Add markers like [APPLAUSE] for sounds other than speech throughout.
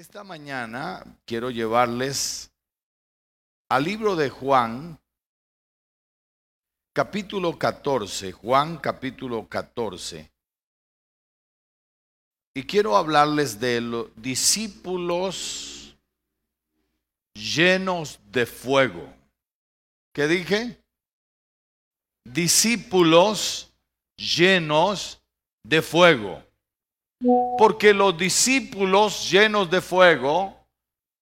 Esta mañana quiero llevarles al libro de Juan, capítulo 14, Juan capítulo 14. Y quiero hablarles de los discípulos llenos de fuego. ¿Qué dije? Discípulos llenos de fuego. Porque los discípulos llenos de fuego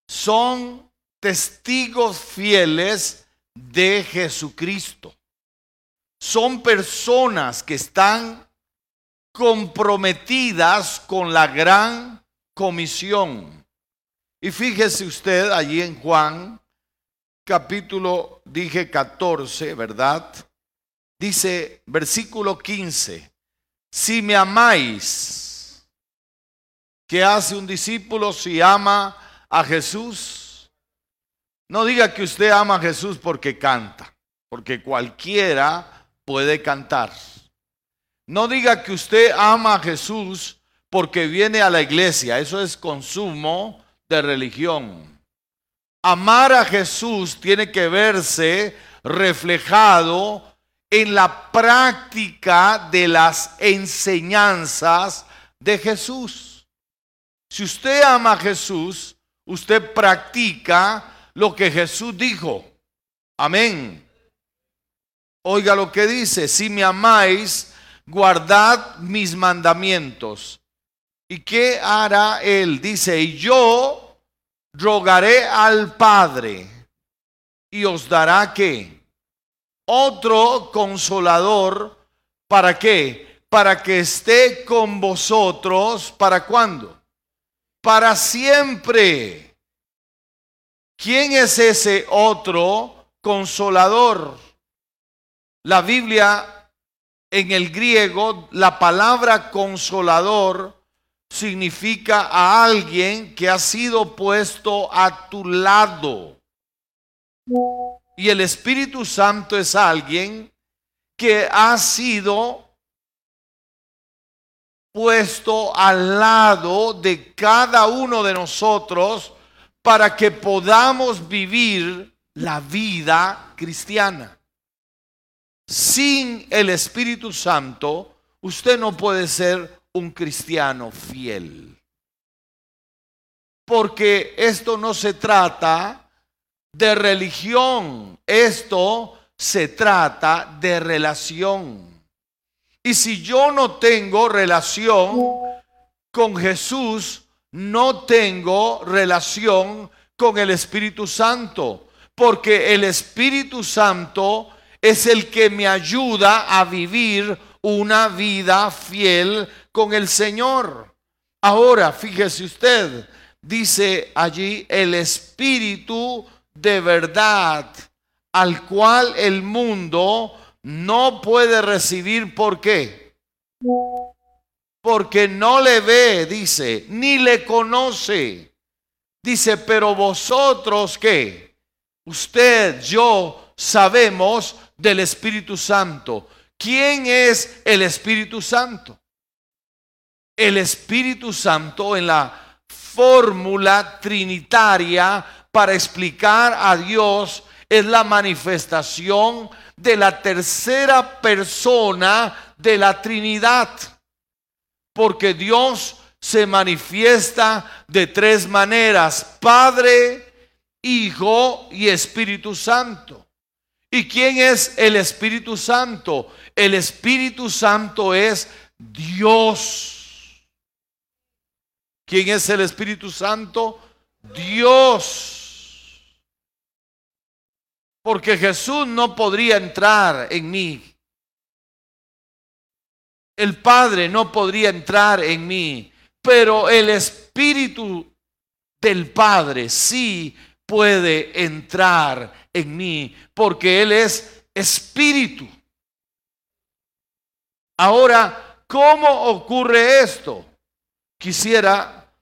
son testigos fieles de Jesucristo. Son personas que están comprometidas con la gran comisión. Y fíjese usted allí en Juan, capítulo, dije 14, ¿verdad? Dice versículo 15, si me amáis, ¿Qué hace un discípulo si ama a Jesús? No diga que usted ama a Jesús porque canta, porque cualquiera puede cantar. No diga que usted ama a Jesús porque viene a la iglesia, eso es consumo de religión. Amar a Jesús tiene que verse reflejado en la práctica de las enseñanzas de Jesús. Si usted ama a Jesús, usted practica lo que Jesús dijo. Amén. Oiga lo que dice, si me amáis, guardad mis mandamientos. ¿Y qué hará él? Dice, y yo rogaré al Padre y os dará que otro consolador, ¿para qué? Para que esté con vosotros, ¿para cuándo? Para siempre. ¿Quién es ese otro consolador? La Biblia en el griego, la palabra consolador significa a alguien que ha sido puesto a tu lado. Y el Espíritu Santo es alguien que ha sido puesto al lado de cada uno de nosotros para que podamos vivir la vida cristiana. Sin el Espíritu Santo, usted no puede ser un cristiano fiel. Porque esto no se trata de religión, esto se trata de relación. Y si yo no tengo relación con Jesús, no tengo relación con el Espíritu Santo, porque el Espíritu Santo es el que me ayuda a vivir una vida fiel con el Señor. Ahora, fíjese usted, dice allí el Espíritu de verdad, al cual el mundo no puede recibir, ¿por qué? Porque no le ve, dice, ni le conoce. Dice, pero vosotros qué? Usted, yo, sabemos del Espíritu Santo. ¿Quién es el Espíritu Santo? El Espíritu Santo en la fórmula trinitaria para explicar a Dios es la manifestación de la tercera persona de la Trinidad. Porque Dios se manifiesta de tres maneras, Padre, Hijo y Espíritu Santo. ¿Y quién es el Espíritu Santo? El Espíritu Santo es Dios. ¿Quién es el Espíritu Santo? Dios. Porque Jesús no podría entrar en mí. El Padre no podría entrar en mí. Pero el Espíritu del Padre sí puede entrar en mí. Porque Él es Espíritu. Ahora, ¿cómo ocurre esto? Quisiera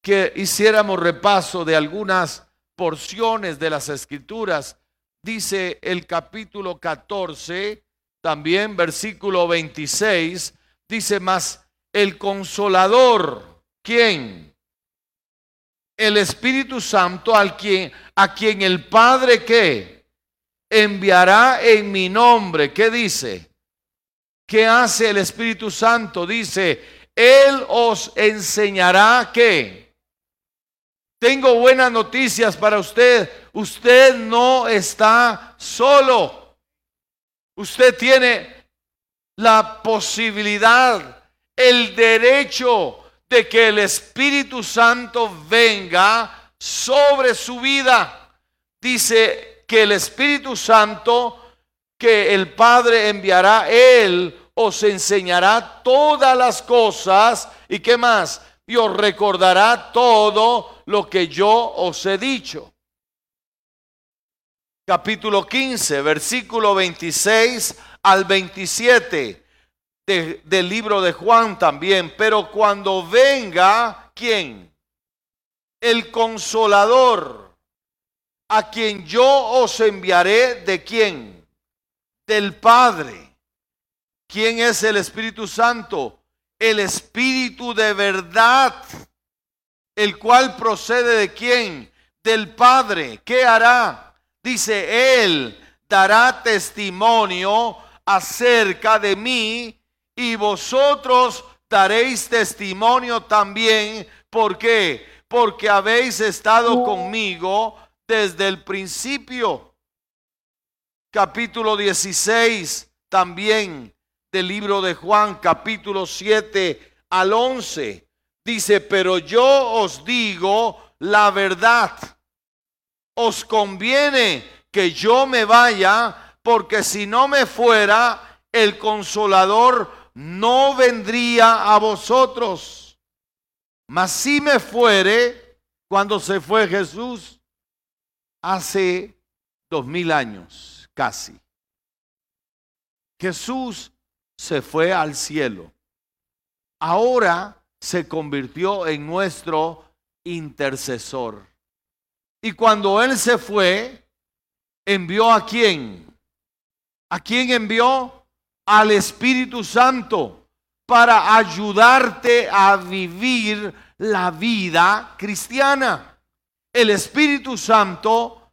que hiciéramos repaso de algunas porciones de las escrituras dice el capítulo 14, también versículo 26, dice más, el consolador, ¿quién? el Espíritu Santo al quien, a quien el Padre que enviará en mi nombre. ¿Qué dice? ¿Qué hace el Espíritu Santo? Dice, Él os enseñará que. Tengo buenas noticias para usted. Usted no está solo. Usted tiene la posibilidad, el derecho de que el Espíritu Santo venga sobre su vida. Dice que el Espíritu Santo que el Padre enviará, Él os enseñará todas las cosas y qué más, y os recordará todo lo que yo os he dicho. Capítulo 15, versículo 26 al 27 del libro de Juan también, pero cuando venga, ¿quién? El consolador, a quien yo os enviaré de quién? Del Padre. ¿Quién es el Espíritu Santo? El Espíritu de verdad, el cual procede de quién? Del Padre. ¿Qué hará? Dice, Él dará testimonio acerca de mí y vosotros daréis testimonio también. ¿Por qué? Porque habéis estado conmigo desde el principio. Capítulo 16 también del libro de Juan, capítulo 7 al 11. Dice, pero yo os digo la verdad. Os conviene que yo me vaya, porque si no me fuera, el consolador no vendría a vosotros. Mas si me fuere, cuando se fue Jesús, hace dos mil años casi. Jesús se fue al cielo. Ahora se convirtió en nuestro intercesor. Y cuando Él se fue, envió a quién? ¿A quién envió? al Espíritu Santo para ayudarte a vivir la vida cristiana. El Espíritu Santo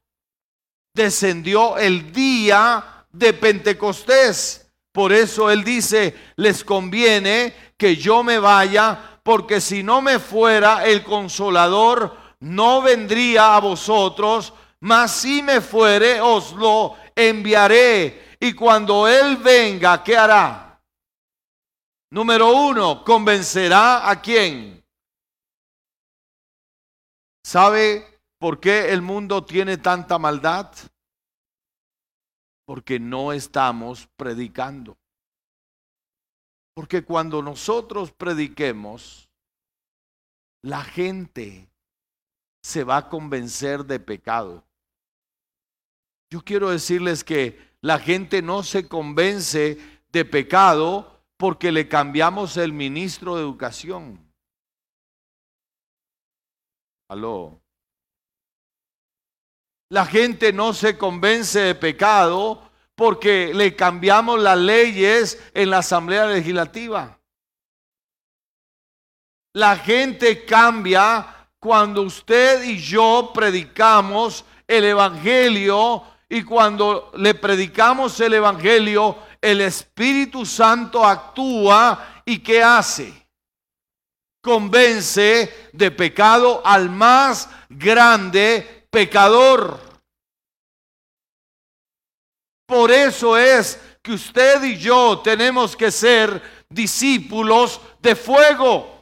descendió el día de Pentecostés. Por eso Él dice, les conviene que yo me vaya, porque si no me fuera el consolador, no vendría a vosotros, mas si me fuere, os lo enviaré y cuando Él venga, ¿qué hará? Número uno, convencerá a quién. ¿Sabe por qué el mundo tiene tanta maldad? Porque no estamos predicando. Porque cuando nosotros prediquemos, la gente se va a convencer de pecado. Yo quiero decirles que la gente no se convence de pecado porque le cambiamos el ministro de educación. Aló. La gente no se convence de pecado porque le cambiamos las leyes en la Asamblea Legislativa. La gente cambia cuando usted y yo predicamos el Evangelio y cuando le predicamos el Evangelio, el Espíritu Santo actúa y ¿qué hace? Convence de pecado al más grande pecador. Por eso es que usted y yo tenemos que ser discípulos de fuego.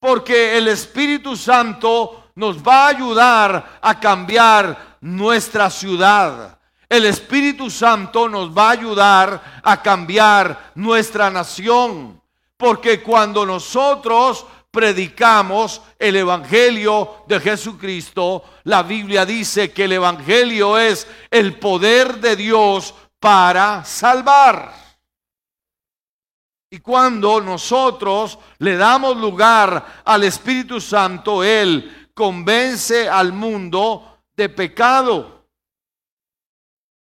Porque el Espíritu Santo nos va a ayudar a cambiar nuestra ciudad. El Espíritu Santo nos va a ayudar a cambiar nuestra nación. Porque cuando nosotros predicamos el Evangelio de Jesucristo, la Biblia dice que el Evangelio es el poder de Dios para salvar. Y cuando nosotros le damos lugar al Espíritu Santo, Él convence al mundo de pecado.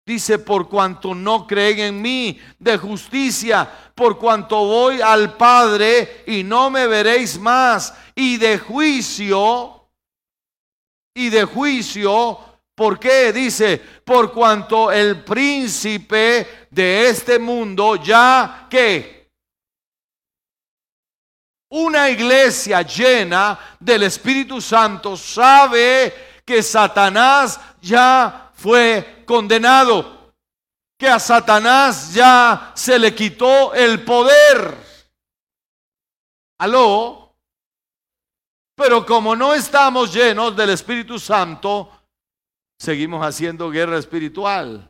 Dice, por cuanto no creen en mí, de justicia, por cuanto voy al Padre y no me veréis más, y de juicio, y de juicio, ¿por qué? Dice, por cuanto el príncipe de este mundo ya que una iglesia llena del Espíritu Santo sabe que Satanás ya fue condenado, que a Satanás ya se le quitó el poder. Aló. Pero como no estamos llenos del Espíritu Santo, seguimos haciendo guerra espiritual.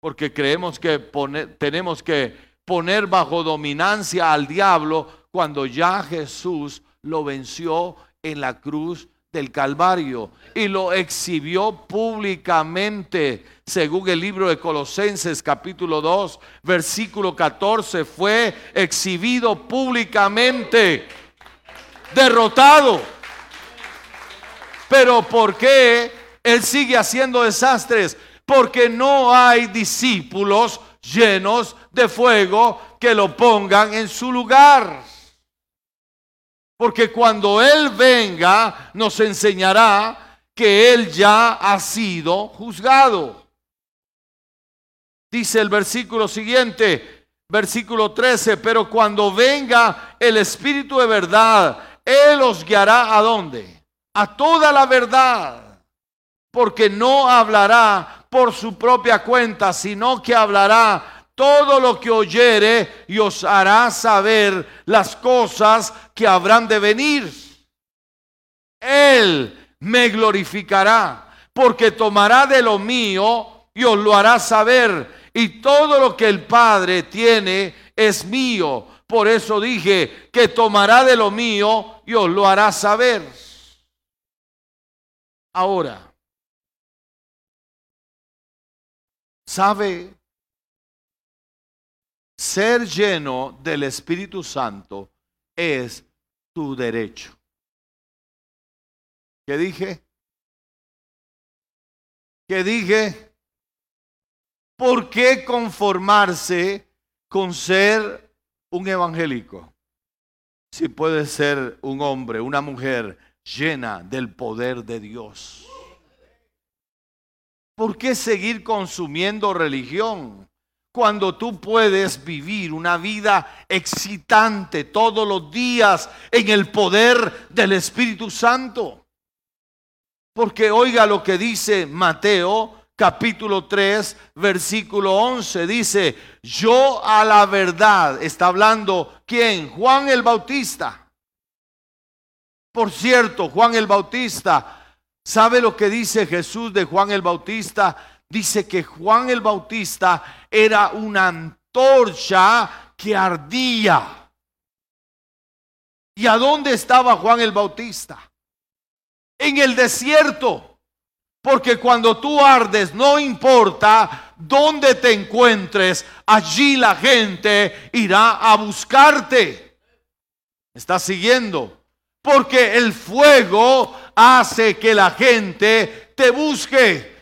Porque creemos que tenemos que poner bajo dominancia al diablo cuando ya Jesús lo venció en la cruz del Calvario y lo exhibió públicamente, según el libro de Colosenses capítulo 2, versículo 14, fue exhibido públicamente, derrotado. Pero ¿por qué él sigue haciendo desastres? Porque no hay discípulos llenos de fuego que lo pongan en su lugar. Porque cuando Él venga, nos enseñará que Él ya ha sido juzgado. Dice el versículo siguiente, versículo 13, pero cuando venga el Espíritu de verdad, Él os guiará a dónde? A toda la verdad. Porque no hablará por su propia cuenta, sino que hablará todo lo que oyere y os hará saber las cosas que habrán de venir. Él me glorificará, porque tomará de lo mío y os lo hará saber. Y todo lo que el Padre tiene es mío. Por eso dije que tomará de lo mío y os lo hará saber. Ahora, ¿sabe ser lleno del Espíritu Santo es tu derecho. ¿Qué dije? ¿Qué dije? ¿Por qué conformarse con ser un evangélico? Si puede ser un hombre, una mujer llena del poder de Dios. ¿Por qué seguir consumiendo religión? Cuando tú puedes vivir una vida excitante todos los días en el poder del Espíritu Santo. Porque oiga lo que dice Mateo capítulo 3, versículo 11. Dice, yo a la verdad, está hablando quién? Juan el Bautista. Por cierto, Juan el Bautista, ¿sabe lo que dice Jesús de Juan el Bautista? Dice que Juan el Bautista era una antorcha que ardía. ¿Y a dónde estaba Juan el Bautista? En el desierto. Porque cuando tú ardes, no importa dónde te encuentres, allí la gente irá a buscarte. ¿Estás siguiendo? Porque el fuego hace que la gente te busque.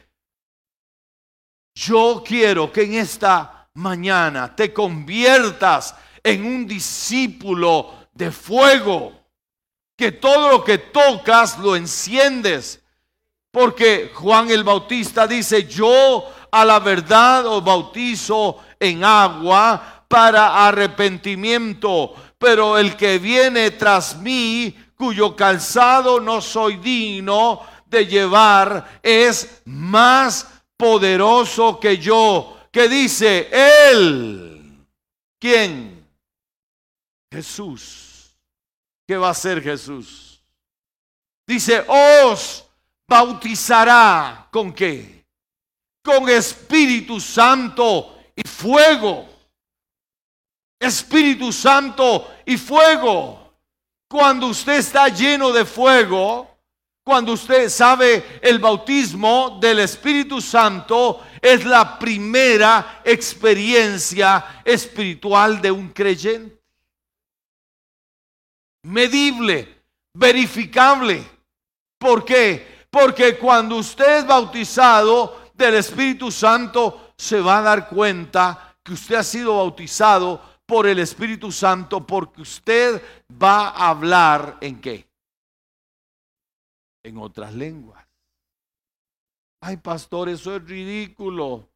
Yo quiero que en esta mañana te conviertas en un discípulo de fuego, que todo lo que tocas lo enciendes. Porque Juan el Bautista dice, yo a la verdad os bautizo en agua para arrepentimiento, pero el que viene tras mí, cuyo calzado no soy digno de llevar, es más poderoso que yo, que dice, Él, ¿quién? Jesús. ¿Qué va a hacer Jesús? Dice, os bautizará con qué? Con Espíritu Santo y fuego. Espíritu Santo y fuego. Cuando usted está lleno de fuego, cuando usted sabe el bautismo del Espíritu Santo es la primera experiencia espiritual de un creyente. Medible, verificable. ¿Por qué? Porque cuando usted es bautizado, del Espíritu Santo, se va a dar cuenta que usted ha sido bautizado por el Espíritu Santo porque usted va a hablar en qué? En otras lenguas. Ay, pastor, eso es ridículo.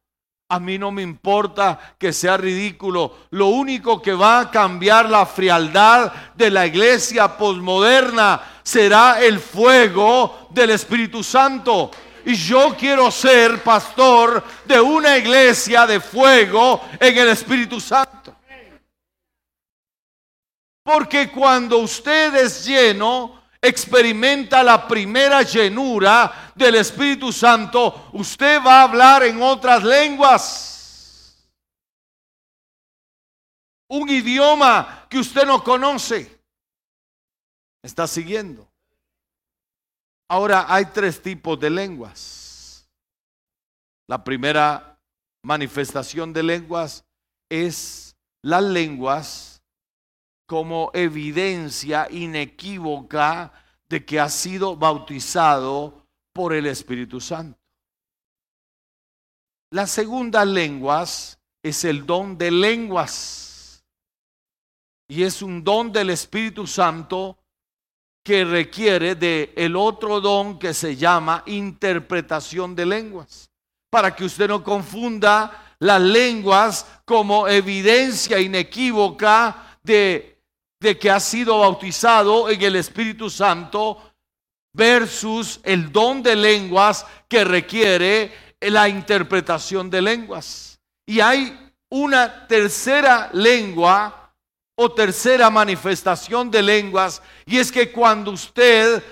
A mí no me importa que sea ridículo. Lo único que va a cambiar la frialdad de la iglesia posmoderna será el fuego del Espíritu Santo. Y yo quiero ser pastor de una iglesia de fuego en el Espíritu Santo. Porque cuando usted es lleno, experimenta la primera llenura del Espíritu Santo, usted va a hablar en otras lenguas. Un idioma que usted no conoce. ¿Está siguiendo? Ahora hay tres tipos de lenguas. La primera manifestación de lenguas es las lenguas como evidencia inequívoca de que ha sido bautizado por el Espíritu Santo. La segunda lenguas es el don de lenguas. Y es un don del Espíritu Santo que requiere de el otro don que se llama interpretación de lenguas. Para que usted no confunda las lenguas como evidencia inequívoca de de que ha sido bautizado en el Espíritu Santo versus el don de lenguas que requiere la interpretación de lenguas. Y hay una tercera lengua o tercera manifestación de lenguas y es que cuando usted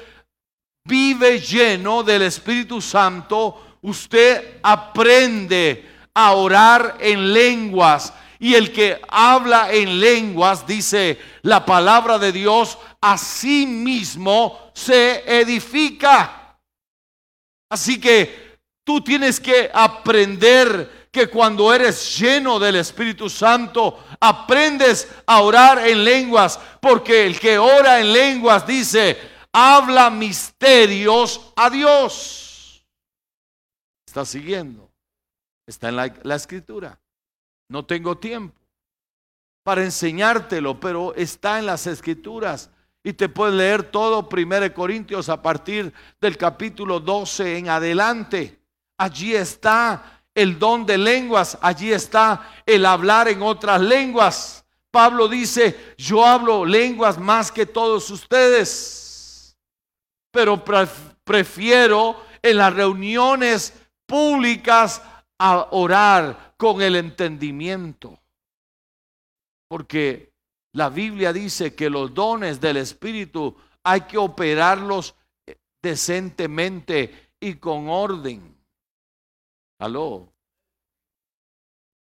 vive lleno del Espíritu Santo, usted aprende a orar en lenguas y el que habla en lenguas, dice la palabra de Dios, a sí mismo se edifica. Así que tú tienes que aprender que cuando eres lleno del Espíritu Santo, aprendes a orar en lenguas, porque el que ora en lenguas dice, habla misterios a Dios. ¿Está siguiendo? Está en la, la escritura. No tengo tiempo para enseñártelo, pero está en las escrituras. Y te puedes leer todo 1 Corintios a partir del capítulo 12 en adelante. Allí está el don de lenguas, allí está el hablar en otras lenguas. Pablo dice, yo hablo lenguas más que todos ustedes, pero prefiero en las reuniones públicas a orar con el entendimiento. Porque la Biblia dice que los dones del Espíritu hay que operarlos decentemente y con orden. Aló.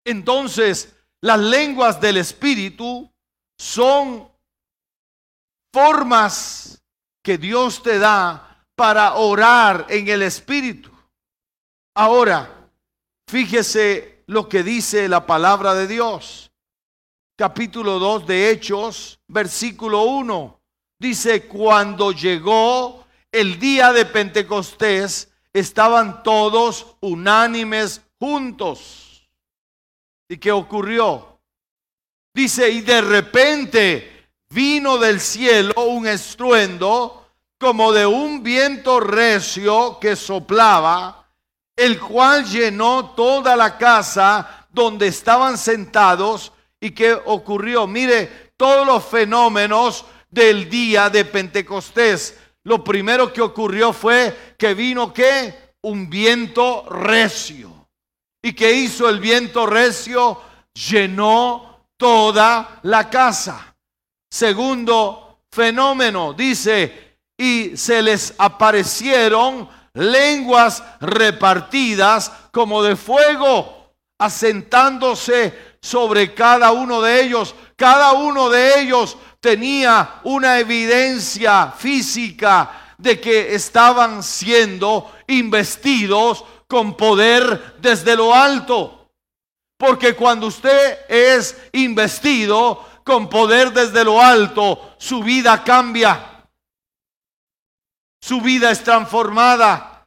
Entonces, las lenguas del Espíritu son formas que Dios te da para orar en el Espíritu. Ahora, fíjese lo que dice la palabra de Dios. Capítulo 2 de Hechos, versículo 1. Dice, cuando llegó el día de Pentecostés, estaban todos unánimes juntos. ¿Y qué ocurrió? Dice, y de repente vino del cielo un estruendo como de un viento recio que soplaba el cual llenó toda la casa donde estaban sentados. ¿Y qué ocurrió? Mire, todos los fenómenos del día de Pentecostés. Lo primero que ocurrió fue que vino qué? Un viento recio. ¿Y qué hizo el viento recio? Llenó toda la casa. Segundo fenómeno, dice, y se les aparecieron lenguas repartidas como de fuego, asentándose sobre cada uno de ellos. Cada uno de ellos tenía una evidencia física de que estaban siendo investidos con poder desde lo alto. Porque cuando usted es investido con poder desde lo alto, su vida cambia. Su vida es transformada.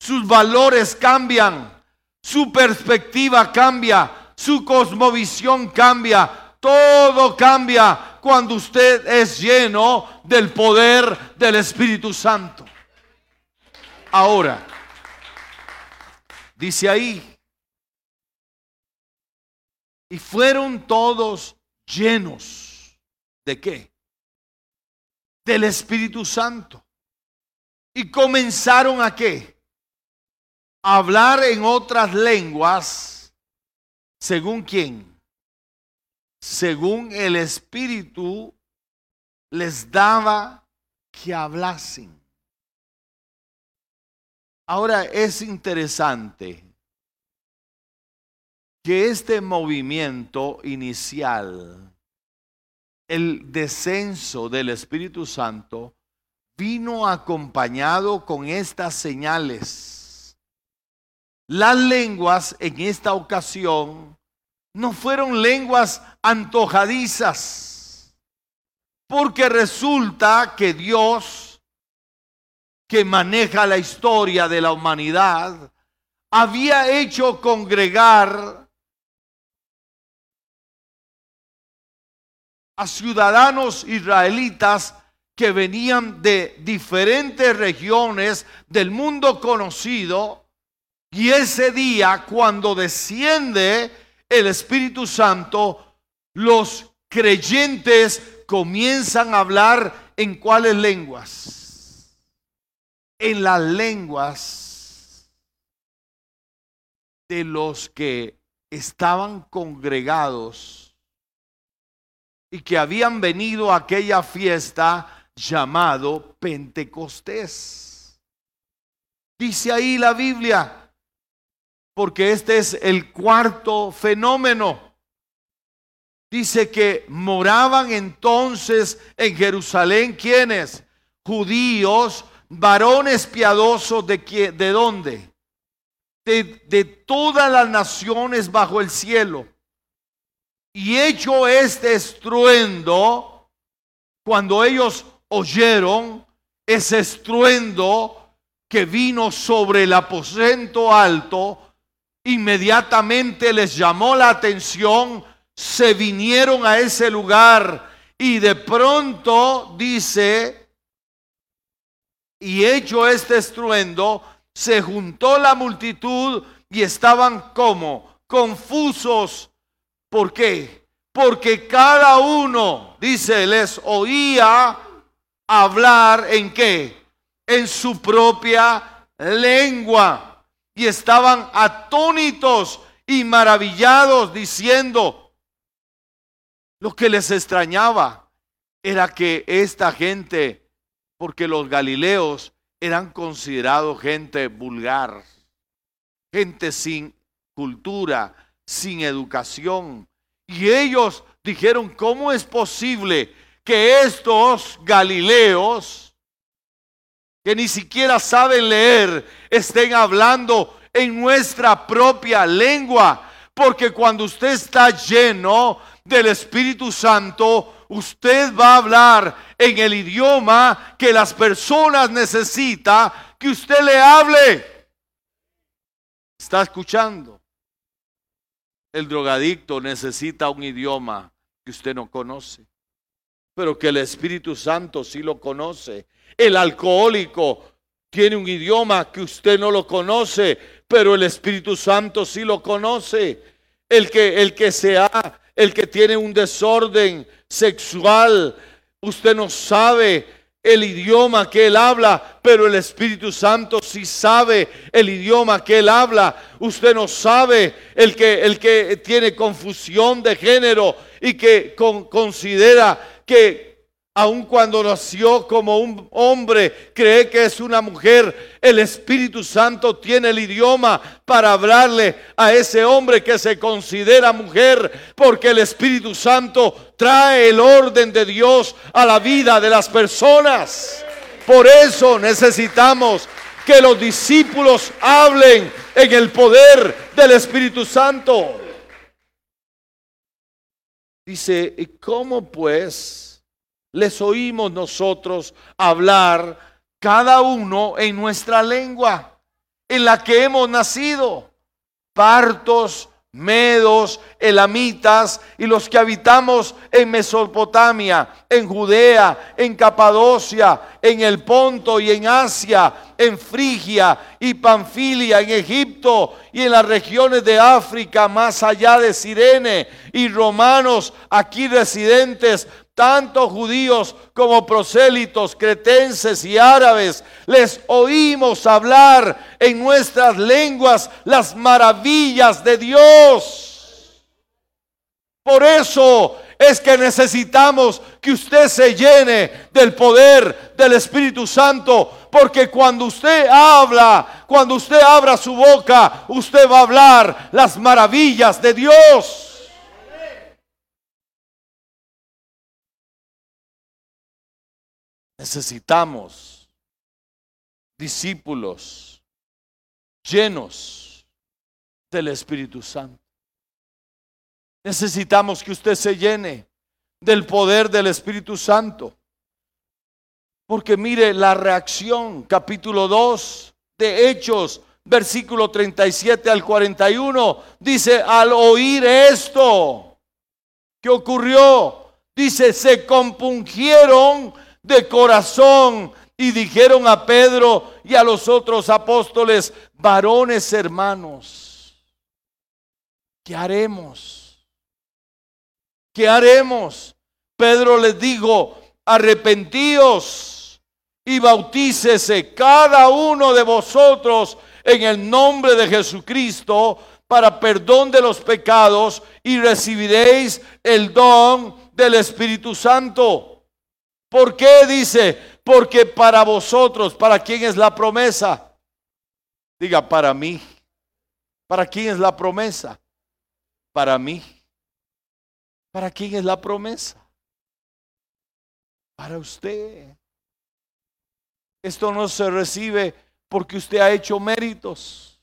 sus valores cambian, su perspectiva cambia, su cosmovisión cambia, todo cambia cuando usted es lleno del poder del Espíritu Santo. Ahora, dice ahí, y fueron todos llenos de qué? Del Espíritu Santo. Y comenzaron a qué? A hablar en otras lenguas, según quién? Según el Espíritu les daba que hablasen. Ahora es interesante que este movimiento inicial, el descenso del Espíritu Santo, vino acompañado con estas señales. Las lenguas en esta ocasión no fueron lenguas antojadizas, porque resulta que Dios, que maneja la historia de la humanidad, había hecho congregar a ciudadanos israelitas que venían de diferentes regiones del mundo conocido. Y ese día, cuando desciende el Espíritu Santo, los creyentes comienzan a hablar en cuáles lenguas. En las lenguas de los que estaban congregados y que habían venido a aquella fiesta llamado Pentecostés. Dice ahí la Biblia, porque este es el cuarto fenómeno. Dice que moraban entonces en Jerusalén quienes? Judíos, varones piadosos de, de dónde? De, de todas las naciones bajo el cielo y hecho este estruendo, cuando ellos oyeron ese estruendo que vino sobre el aposento alto, inmediatamente les llamó la atención, se vinieron a ese lugar y de pronto dice, y hecho este estruendo, se juntó la multitud y estaban como confusos ¿Por qué? Porque cada uno, dice, les oía hablar en qué? En su propia lengua. Y estaban atónitos y maravillados diciendo, lo que les extrañaba era que esta gente, porque los galileos eran considerados gente vulgar, gente sin cultura, sin educación. Y ellos dijeron, ¿cómo es posible que estos galileos, que ni siquiera saben leer, estén hablando en nuestra propia lengua? Porque cuando usted está lleno del Espíritu Santo, usted va a hablar en el idioma que las personas necesitan que usted le hable. ¿Está escuchando? El drogadicto necesita un idioma que usted no conoce, pero que el Espíritu Santo sí lo conoce. El alcohólico tiene un idioma que usted no lo conoce, pero el Espíritu Santo sí lo conoce. El que el que sea, el que tiene un desorden sexual, usted no sabe, el idioma que él habla, pero el Espíritu Santo sí sabe el idioma que él habla. Usted no sabe el que, el que tiene confusión de género y que considera que aun cuando nació como un hombre, cree que es una mujer. El Espíritu Santo tiene el idioma para hablarle a ese hombre que se considera mujer, porque el Espíritu Santo trae el orden de Dios a la vida de las personas. Por eso necesitamos que los discípulos hablen en el poder del Espíritu Santo. Dice, ¿y cómo pues? les oímos nosotros hablar cada uno en nuestra lengua. en la que hemos nacido, partos, medos, elamitas y los que habitamos en Mesopotamia, en Judea, en Capadocia, en el Ponto y en Asia, en Frigia y Panfilia, en Egipto y en las regiones de África, más allá de Sirene, y romanos aquí residentes, tanto judíos como prosélitos, cretenses y árabes, les oímos hablar en nuestras lenguas las maravillas de Dios. Por eso es que necesitamos que usted se llene del poder del Espíritu Santo, porque cuando usted habla, cuando usted abra su boca, usted va a hablar las maravillas de Dios. Necesitamos discípulos llenos del Espíritu Santo. Necesitamos que usted se llene del poder del Espíritu Santo. Porque mire la reacción, capítulo 2 de Hechos, versículo 37 al 41, dice, al oír esto, ¿qué ocurrió? Dice, se compungieron de corazón y dijeron a Pedro y a los otros apóstoles, varones hermanos, ¿qué haremos? ¿Qué haremos? Pedro les dijo, arrepentíos y bautícese cada uno de vosotros en el nombre de Jesucristo para perdón de los pecados y recibiréis el don del Espíritu Santo ¿Por qué dice? Porque para vosotros, ¿para quién es la promesa? Diga, para mí. ¿Para quién es la promesa? Para mí. ¿Para quién es la promesa? Para usted. Esto no se recibe porque usted ha hecho méritos.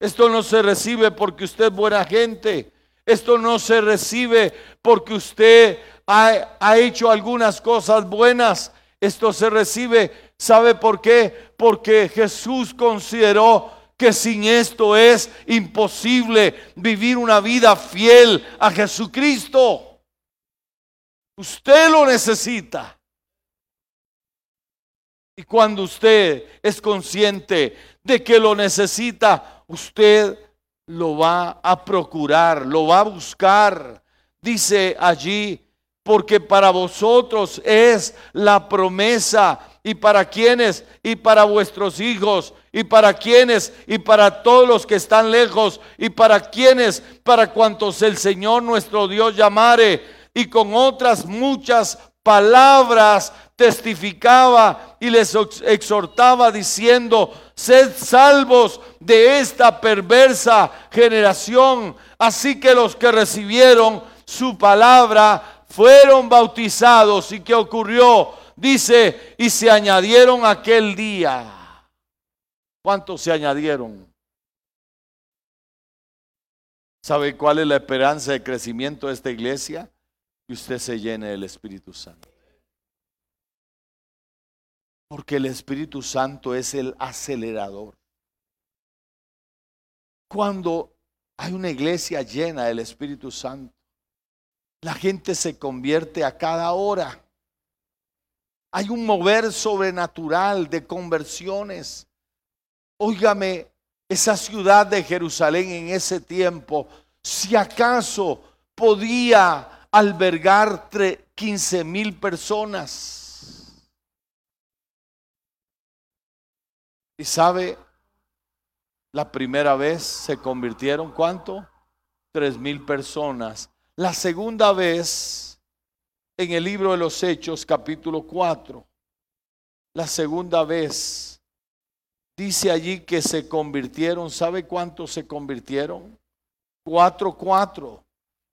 Esto no se recibe porque usted es buena gente. Esto no se recibe porque usted ha, hecho algunas cosas buenas. Esto se recibe, ¿sabe por qué? Porque Jesús consideró que sin esto es imposible vivir una vida fiel a Jesucristo. Usted lo necesita. Y cuando usted es consciente de que lo necesita, usted lo va a procurar, lo va a buscar. Dice allí porque para vosotros es la promesa. Y para quienes y para vuestros hijos y para quienes y para todos los que están lejos y para quienes, para cuantos el Señor nuestro Dios llamare. Y con otras muchas palabras testificaba y les exhortaba diciendo, sed salvos de esta perversa generación. Así que los que recibieron su palabra fueron bautizados. ¿Y qué ocurrió? Dice, y se añadieron aquel día. ¿Cuántos se añadieron? ¿Sabe cuál es la esperanza de crecimiento de esta iglesia? Que usted se llene del Espíritu Santo. Porque el Espíritu Santo es el acelerador. Cuando hay una iglesia llena del Espíritu Santo, la gente se convierte a cada hora. Hay un mover sobrenatural de conversiones. Óigame, esa ciudad de Jerusalén en ese tiempo, si acaso podía albergar 15 mil personas. Y sabe, la primera vez se convirtieron, ¿cuánto? Tres mil personas la segunda vez en el libro de los Hechos, capítulo 4, la segunda vez, dice allí que se convirtieron, ¿sabe cuántos se convirtieron? Cuatro, cuatro.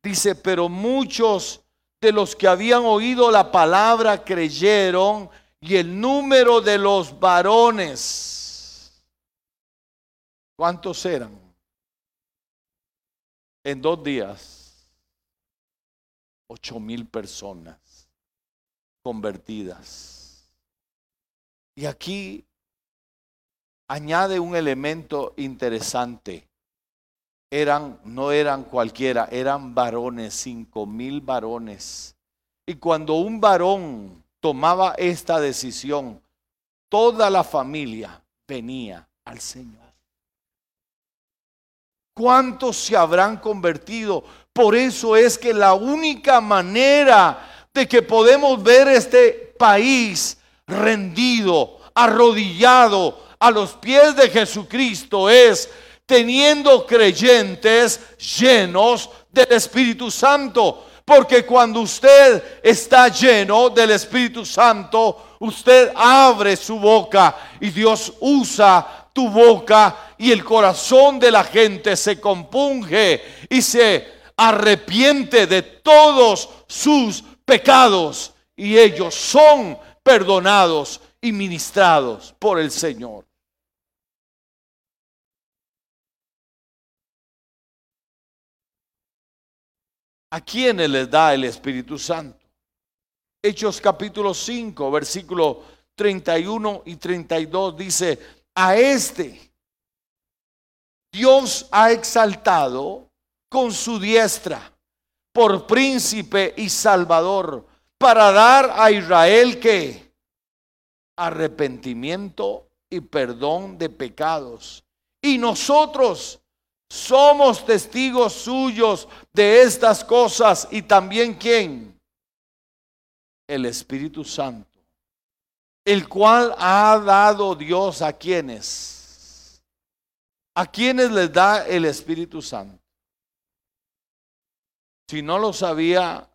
Dice, pero muchos de los que habían oído la palabra creyeron y el número de los varones, ¿cuántos eran? En dos días ocho mil personas convertidas. Y aquí añade un elemento interesante. Eran, no eran cualquiera, eran varones, cinco mil varones. Y cuando un varón tomaba esta decisión, toda la familia venía al Señor. ¿Cuántos se habrán convertido? Por eso es que la única manera de que podemos ver este país rendido, arrodillado a los pies de Jesucristo es teniendo creyentes llenos del Espíritu Santo. Porque cuando usted está lleno del Espíritu Santo, usted abre su boca y Dios usa tu boca y el corazón de la gente se compunge y se arrepiente de todos sus pecados y ellos son perdonados y ministrados por el Señor. ¿A quiénes les da el Espíritu Santo? Hechos capítulo 5, versículo 31 y 32 dice, a este Dios ha exaltado con su diestra por príncipe y salvador para dar a Israel que arrepentimiento y perdón de pecados. Y nosotros somos testigos suyos de estas cosas y también quién? El Espíritu Santo, el cual ha dado Dios a quienes. ¿A quienes les da el Espíritu Santo? Si no lo sabía,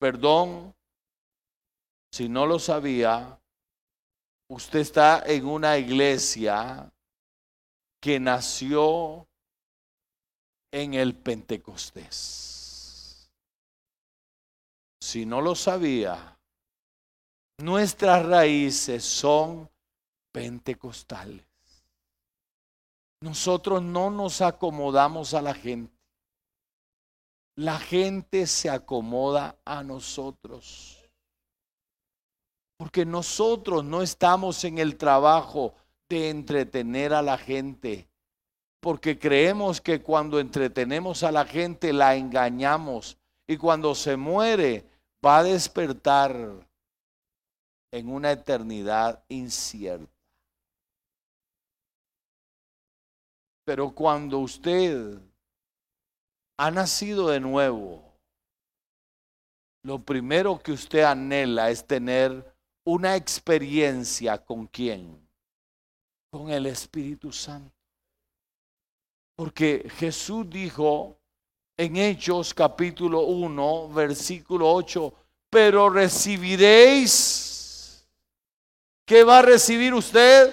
perdón, si no lo sabía, usted está en una iglesia que nació en el Pentecostés. Si no lo sabía, nuestras raíces son pentecostales. Nosotros no nos acomodamos a la gente. La gente se acomoda a nosotros. Porque nosotros no estamos en el trabajo de entretener a la gente. Porque creemos que cuando entretenemos a la gente la engañamos. Y cuando se muere va a despertar en una eternidad incierta. Pero cuando usted ha nacido de nuevo, lo primero que usted anhela es tener una experiencia con quién? Con el Espíritu Santo. Porque Jesús dijo en Hechos capítulo 1, versículo 8, pero recibiréis, ¿qué va a recibir usted?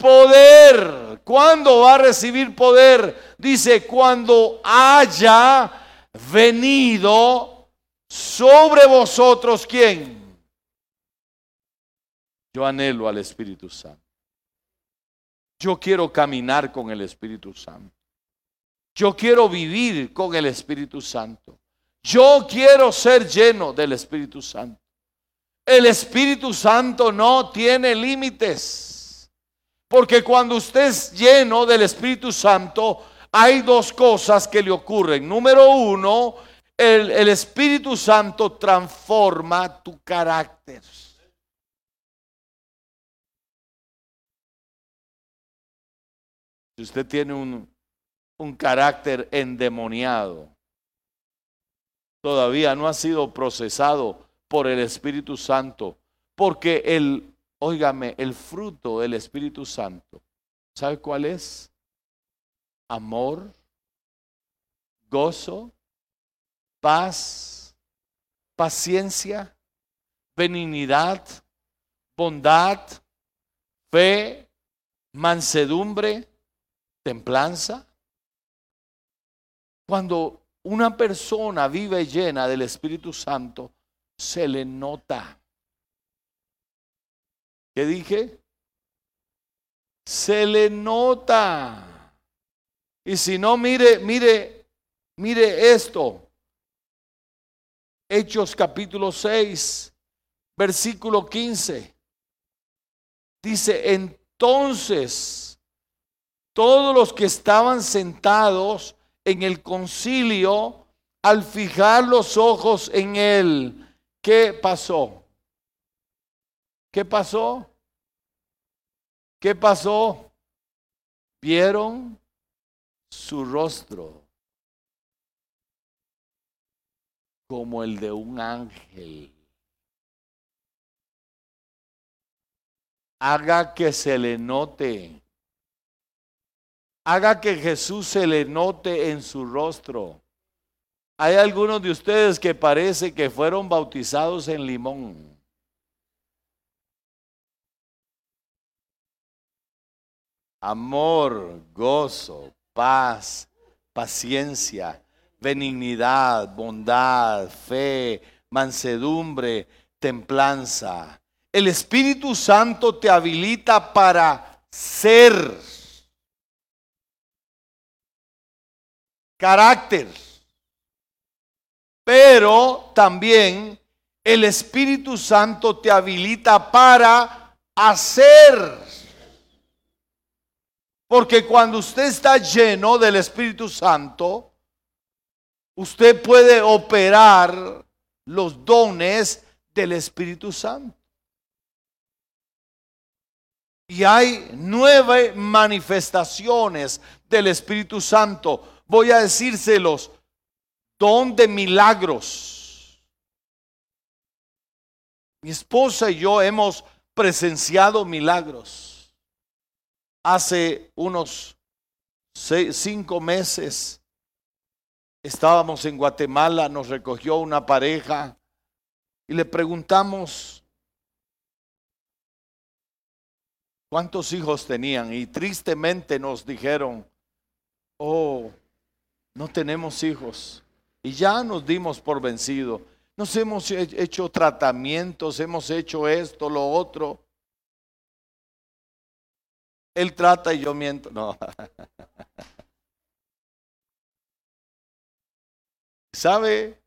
Poder. ¿Cuándo va a recibir poder? Dice, cuando haya venido sobre vosotros, ¿quién? Yo anhelo al Espíritu Santo. Yo quiero caminar con el Espíritu Santo. Yo quiero vivir con el Espíritu Santo. Yo quiero ser lleno del Espíritu Santo. El Espíritu Santo no tiene límites. Porque cuando usted es lleno del Espíritu Santo, hay dos cosas que le ocurren. Número uno, el, Espíritu Santo transforma tu carácter. Si usted tiene un carácter endemoniado, todavía no ha sido procesado por el Espíritu Santo, porque el, óigame, el fruto del Espíritu Santo, ¿sabe cuál es? Amor, gozo, paz, paciencia, benignidad, bondad, fe, mansedumbre, templanza. Cuando una persona vive llena del Espíritu Santo, se le nota. ¿Qué dije? Se le nota. Y si no, mire, mire, mire esto. Hechos capítulo 6, versículo 15. Dice, en Entonces, todos los que estaban sentados en el concilio, al fijar los ojos en él, ¿qué pasó? ¿Qué pasó? ¿Qué pasó? Vieron su rostro como el de un ángel. Haga que se le note. Haga que Jesús se le note en su rostro. Hay algunos de ustedes que parece que fueron bautizados en limón. Amor, gozo, paz, paciencia, benignidad, bondad, fe, mansedumbre, templanza. El Espíritu Santo te habilita para ser carácter. Pero también el Espíritu Santo te habilita para hacer. Porque cuando usted está lleno del Espíritu Santo, usted puede operar los dones del Espíritu Santo. Y hay nueve manifestaciones del Espíritu Santo. Voy a decírselos. Don de milagros. Mi esposa y yo hemos presenciado milagros. Hace unos cinco meses Estábamos en Guatemala, nos recogió una pareja y le preguntamos cuántos hijos tenían y tristemente nos dijeron, oh, no tenemos hijos. Y ya nos dimos por vencido. Nos hemos hecho tratamientos, hemos hecho esto, lo otro. Él trata y yo miento. No. [LAUGHS] ¿Sabe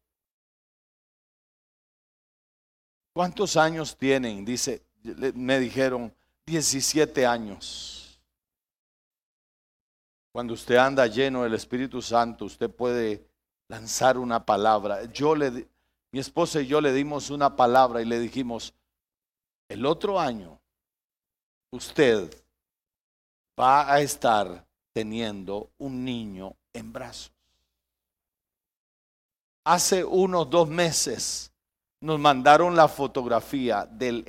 cuántos años tienen? Dice, me dijeron 17 años. Cuando usted anda lleno del Espíritu Santo, usted puede lanzar una palabra. Yo le, mi esposa y yo le dimos una palabra y le dijimos, el otro año usted va a estar teniendo un niño en brazos hace unos dos meses nos mandaron la fotografía del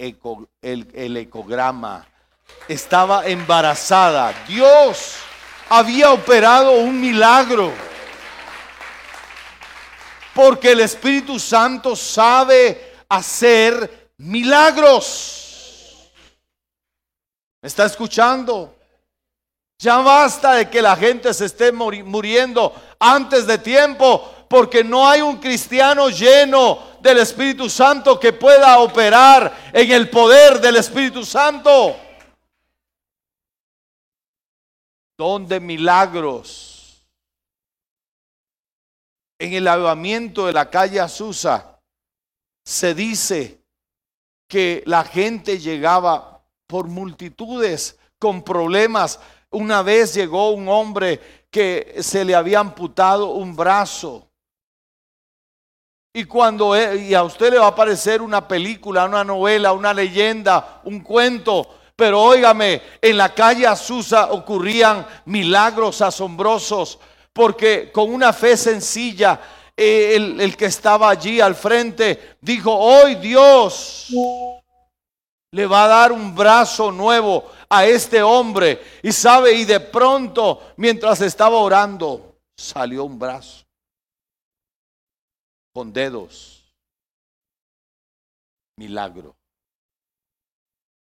el, ecograma. Estaba embarazada. Dios había operado un milagro. Porque el Espíritu Santo sabe hacer milagros. ¿Me está escuchando? Ya basta de que la gente se esté muriendo antes de tiempo porque no hay un cristiano lleno del Espíritu Santo que pueda operar en el poder del Espíritu Santo. Donde milagros. En el avivamiento de la calle Azusa se dice que la gente llegaba por multitudes con problemas. Una vez llegó un hombre que se le había amputado un brazo. Y cuando e, y a usted le va a parecer una película, una novela, una leyenda, un cuento, pero óigame, en la calle Azusa ocurrían milagros asombrosos, porque con una fe sencilla, eh, el, el que estaba allí al frente dijo, hoy Dios le va a dar un brazo nuevo a este hombre. Y sabe, y de pronto, mientras estaba orando, salió un brazo con dedos. Milagro.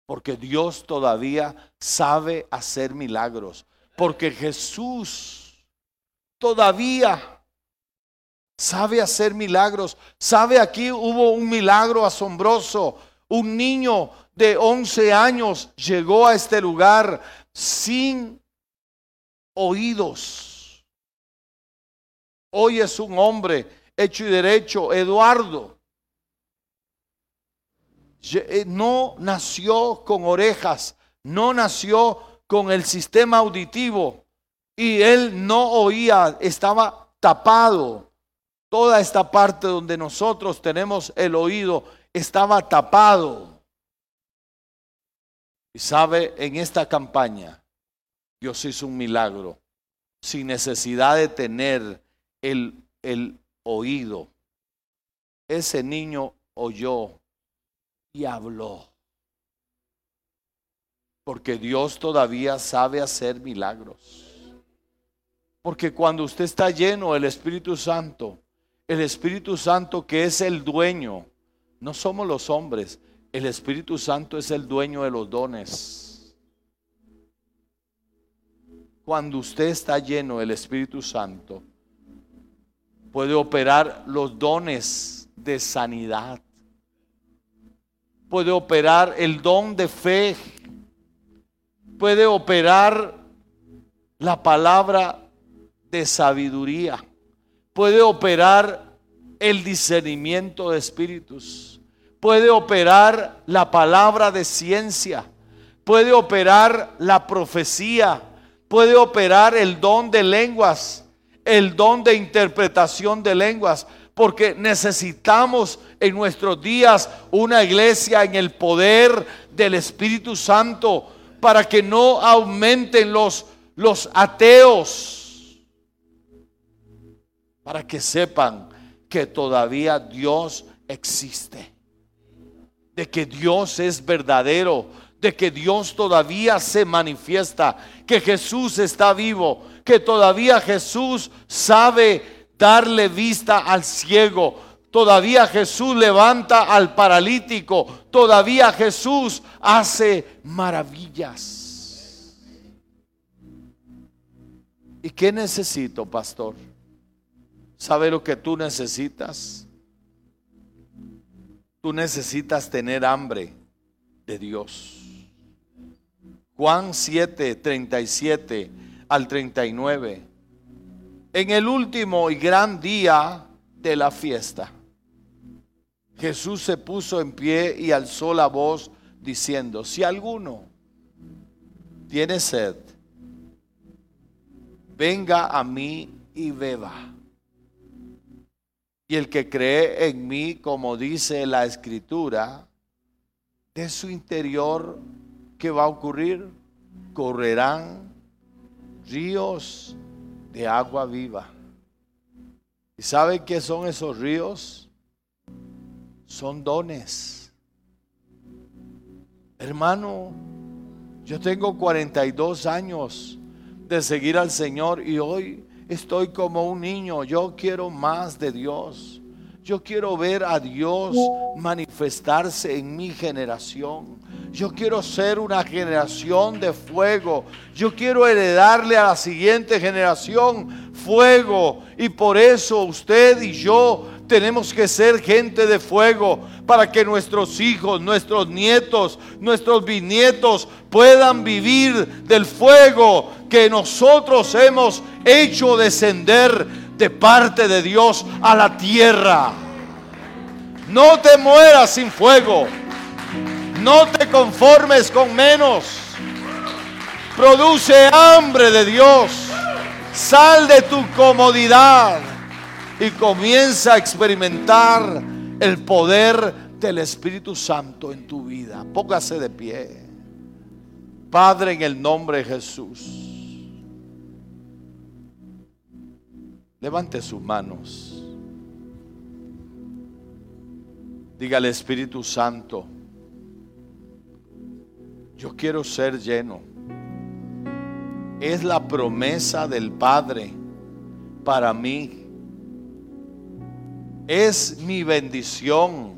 Porque Dios todavía sabe hacer milagros. Porque Jesús todavía sabe hacer milagros. ¿Sabe aquí hubo un milagro asombroso? Un niño de 11 años llegó a este lugar sin oídos. Hoy es un hombre hecho y derecho, Eduardo, eh, no nació con orejas, no nació con el sistema auditivo y él no oía, estaba tapado. Toda esta parte donde nosotros tenemos el oído estaba tapado. Y sabe, en esta campaña Dios hizo un milagro sin necesidad de tener el, el oído. Ese niño oyó y habló. Porque Dios todavía sabe hacer milagros. Porque cuando usted está lleno del Espíritu Santo, el Espíritu Santo que es el dueño, no somos los hombres, el Espíritu Santo es el dueño de los dones. Cuando usted está lleno del Espíritu Santo, puede operar los dones de sanidad, puede operar el don de fe, puede operar la palabra de sabiduría, puede operar el discernimiento de espíritus, puede operar la palabra de ciencia, puede operar la profecía, puede operar el don de lenguas, el don de interpretación de lenguas, porque necesitamos en nuestros días una iglesia en el poder del Espíritu Santo para que no aumenten los, los ateos para que sepan que todavía Dios existe, de que Dios es verdadero, de que Dios todavía se manifiesta, que Jesús está vivo, que todavía Jesús sabe darle vista al ciego, todavía Jesús levanta al paralítico, todavía Jesús hace maravillas. ¿Y qué necesito, pastor? ¿Sabe lo que tú necesitas? Tú necesitas tener hambre de Dios. Juan 7, 37 al 39. En el último y gran día de la fiesta, Jesús se puso en pie y alzó la voz diciendo, si alguno tiene sed, venga a mí y beba. Y el que cree en mí, como dice la escritura, de su interior, ¿qué va a ocurrir? Correrán ríos de agua viva. ¿Y sabe qué son esos ríos? Son dones. Hermano, yo tengo 42 años de seguir al Señor y hoy estoy como un niño, yo quiero más de Dios. Yo quiero ver a Dios manifestarse en mi generación. Yo quiero ser una generación de fuego. Yo quiero heredarle a la siguiente generación fuego. Y por eso usted y yo tenemos que ser gente de fuego para que nuestros hijos, nuestros nietos, nuestros bisnietos puedan vivir del fuego que nosotros hemos hecho descender de parte de Dios a la tierra. No te mueras sin fuego. No te conformes con menos. Produce hambre de Dios. Sal de tu comodidad y comienza a experimentar el poder del Espíritu Santo en tu vida. Póngase de pie. Padre, en el nombre de Jesús. Levante sus manos. Dígale Espíritu Santo, yo quiero ser lleno. Es la promesa del Padre para mí. Es mi bendición.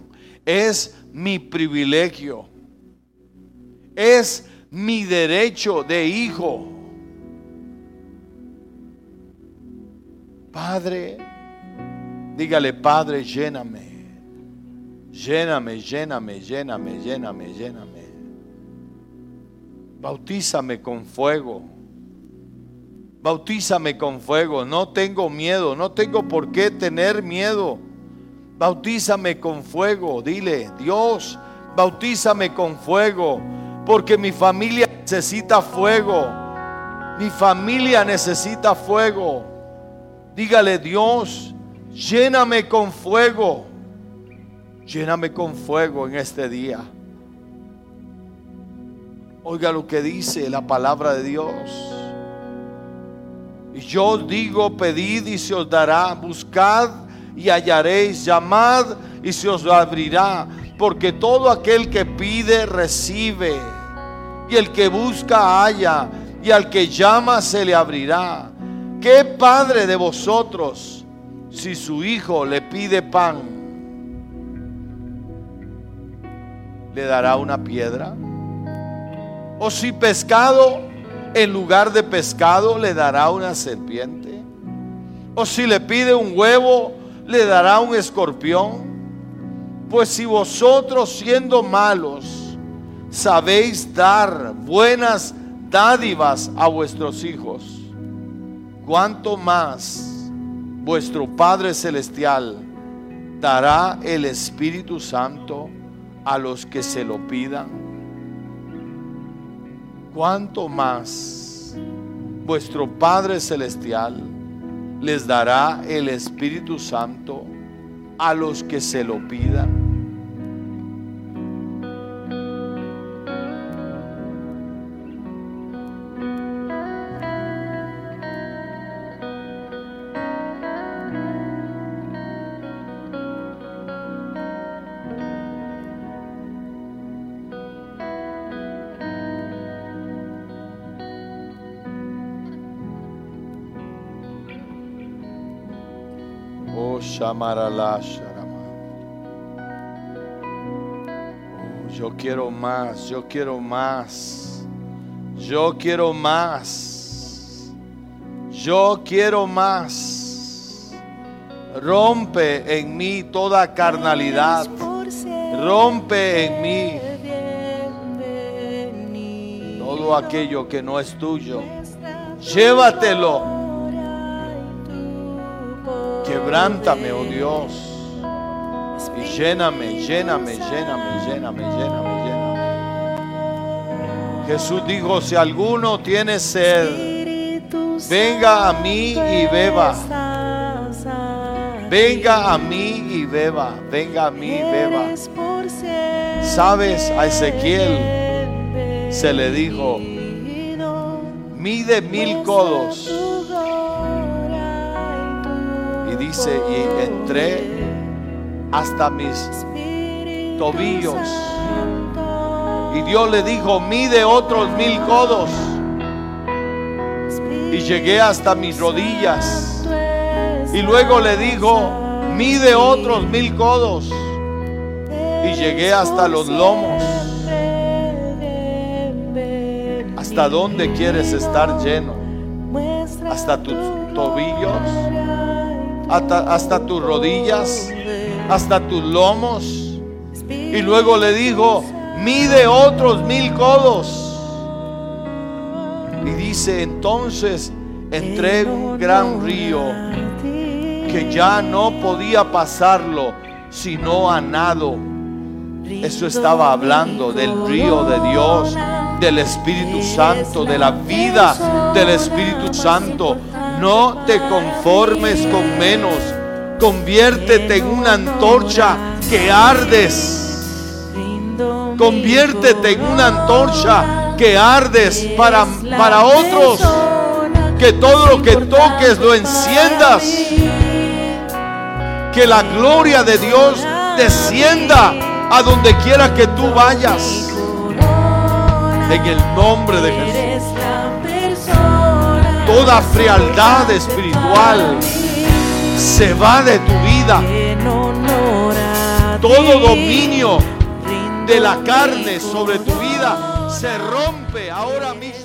Es mi privilegio. Es mi derecho de hijo. Padre, dígale, Padre, lléname. Lléname, lléname, lléname, lléname, lléname. Bautízame con fuego. Bautízame con fuego. No tengo miedo, no tengo por qué tener miedo. Bautízame con fuego. Dile, Dios, bautízame con fuego. porque mi familia necesita fuego. Mi familia necesita fuego. Dígale, Dios, lléname con fuego. Lléname con fuego en este día. Oiga lo que dice la palabra de Dios. Y yo digo, pedid y se os dará, buscad y hallaréis, llamad y se os abrirá, porque todo aquel que pide recibe, y el que busca halla, y al que llama se le abrirá. ¿Qué padre de vosotros, si su hijo le pide pan, le dará una piedra? ¿O si pescado, en lugar de pescado, le dará una serpiente? ¿O si le pide un huevo, le dará un escorpión? Pues si vosotros siendo malos sabéis dar buenas dádivas a vuestros hijos, cuánto más vuestro Padre Celestial dará el Espíritu Santo a los que se lo pidan. Cuánto más vuestro Padre Celestial les dará el Espíritu Santo a los que se lo pidan. Oh, yo quiero más, yo quiero más. Yo quiero más. Yo quiero más. Rompe en mí toda carnalidad. Rompe en mí todo aquello que no es tuyo. Llévatelo. Quebrántame, oh Dios. Y lléname, lléname, lléname, lléname, lléname, lléname. Jesús dijo, si alguno tiene sed, venga a mí y beba. Venga a mí y beba. Venga a mí y beba. Sabes, a Ezequiel se le dijo, mide mil codos. Dice, y entré hasta mis tobillos. Y Dios le dijo, mide otros mil codos. Y llegué hasta mis rodillas. Y luego le dijo, mide otros mil codos. Y llegué hasta los lomos. ¿Hasta dónde quieres estar lleno? ¿Hasta tus tobillos? ¿Hasta, tus rodillas? ¿Hasta tus lomos? Y luego le dijo, mide otros mil codos. Y dice, entonces entré en un gran río que ya no podía pasarlo sino a nado. Eso estaba hablando del río de Dios, del Espíritu Santo, de la vida del Espíritu Santo. No te conformes con menos. Conviértete en una antorcha que ardes. Conviértete en una antorcha que ardes para, para otros. Que todo lo que toques lo enciendas. Que la gloria de Dios descienda a donde quiera que tú vayas. En el nombre de Jesús. Toda frialdad espiritual se va de tu vida. Todo dominio de la carne sobre tu vida se rompe ahora mismo.